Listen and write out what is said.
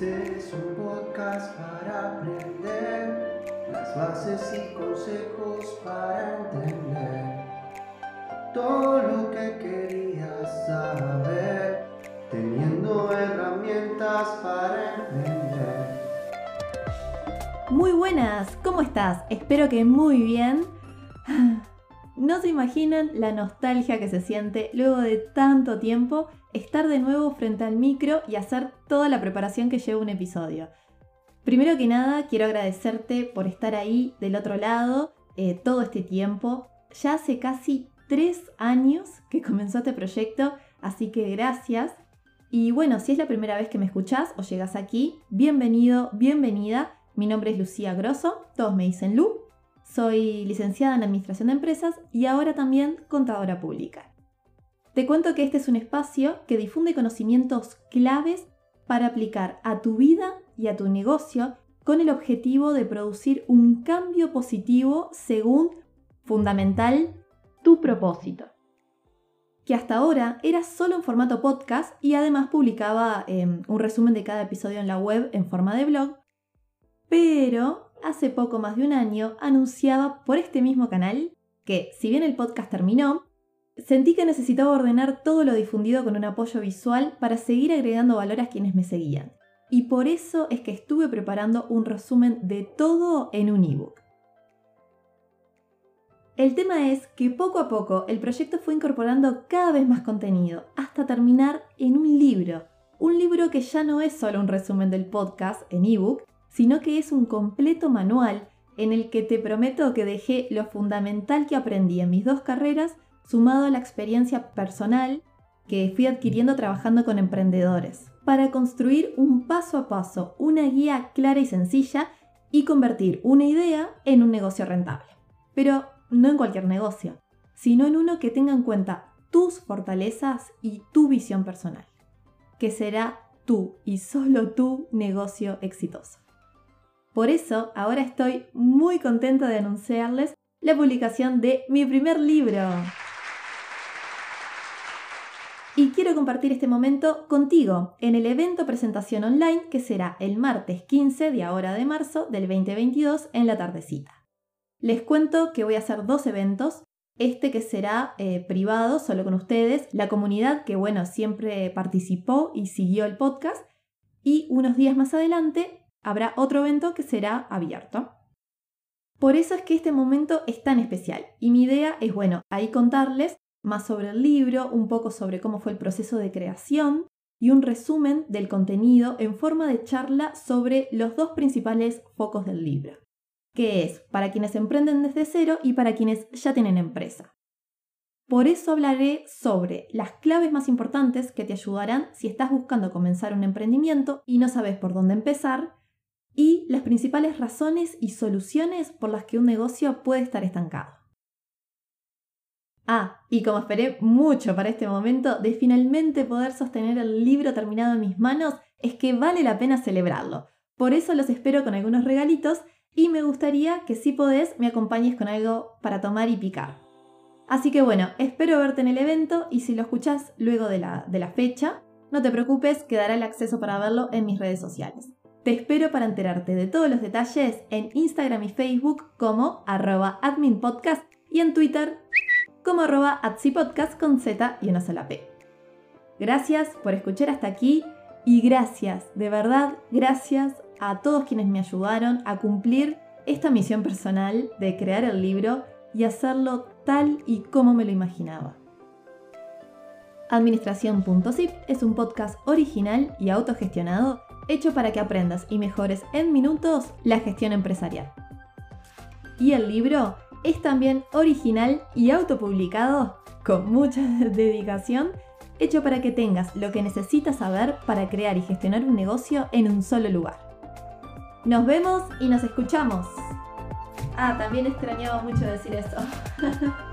Este es un podcast para aprender las bases y consejos para entender todo lo que querías saber, teniendo herramientas para emprender. Muy buenas, ¿cómo estás? Espero que muy bien. No se imaginan la nostalgia que se siente luego de tanto tiempo estar de nuevo frente al micro y hacer toda la preparación que lleva un episodio. Primero que nada, quiero agradecerte por estar ahí del otro lado eh, todo este tiempo. Ya hace casi tres años que comenzó este proyecto, así que gracias. Y bueno, si es la primera vez que me escuchás o llegas aquí, bienvenido, bienvenida. Mi nombre es Lucía Grosso, todos me dicen Lu. Soy licenciada en Administración de Empresas y ahora también contadora pública. Te cuento que este es un espacio que difunde conocimientos claves para aplicar a tu vida y a tu negocio con el objetivo de producir un cambio positivo según, fundamental, tu propósito. Que hasta ahora era solo en formato podcast y además publicaba em, un resumen de cada episodio en la web en forma de blog, pero hace poco más de un año anunciaba por este mismo canal que, si bien el podcast terminó, sentí que necesitaba ordenar todo lo difundido con un apoyo visual para seguir agregando valor a quienes me seguían. Y por eso es que estuve preparando un resumen de todo en un ebook. El tema es que poco a poco el proyecto fue incorporando cada vez más contenido, hasta terminar en un libro. Un libro que ya no es solo un resumen del podcast en ebook, sino que es un completo manual en el que te prometo que dejé lo fundamental que aprendí en mis dos carreras sumado a la experiencia personal que fui adquiriendo trabajando con emprendedores, para construir un paso a paso, una guía clara y sencilla y convertir una idea en un negocio rentable. Pero no en cualquier negocio, sino en uno que tenga en cuenta tus fortalezas y tu visión personal, que será tú y solo tu negocio exitoso. Por eso, ahora estoy muy contenta de anunciarles la publicación de mi primer libro. Y quiero compartir este momento contigo en el evento presentación online que será el martes 15 de ahora de marzo del 2022 en la tardecita. Les cuento que voy a hacer dos eventos. Este que será eh, privado, solo con ustedes, la comunidad que, bueno, siempre participó y siguió el podcast. Y unos días más adelante habrá otro evento que será abierto. Por eso es que este momento es tan especial y mi idea es, bueno, ahí contarles más sobre el libro, un poco sobre cómo fue el proceso de creación y un resumen del contenido en forma de charla sobre los dos principales focos del libro, que es para quienes emprenden desde cero y para quienes ya tienen empresa. Por eso hablaré sobre las claves más importantes que te ayudarán si estás buscando comenzar un emprendimiento y no sabes por dónde empezar, y las principales razones y soluciones por las que un negocio puede estar estancado. Ah, y como esperé mucho para este momento de finalmente poder sostener el libro terminado en mis manos, es que vale la pena celebrarlo. Por eso los espero con algunos regalitos y me gustaría que si podés me acompañes con algo para tomar y picar. Así que bueno, espero verte en el evento y si lo escuchás luego de la, fecha, no te preocupes, quedará el acceso para verlo en mis redes sociales. Te espero para enterarte de todos los detalles en Instagram y Facebook como arroba adminpodcast y en Twitter como arroba podcast con Z y una sola P. Gracias por escuchar hasta aquí y gracias, de verdad, gracias a todos quienes me ayudaron a cumplir esta misión personal de crear el libro y hacerlo tal y como me lo imaginaba. Administración.zip es un podcast original y autogestionado hecho para que aprendas y mejores en minutos la gestión empresarial. Y el libro es también original y autopublicado con mucha dedicación, hecho para que tengas lo que necesitas saber para crear y gestionar un negocio en un solo lugar. Nos vemos y nos escuchamos. Ah, también extrañaba mucho decir eso.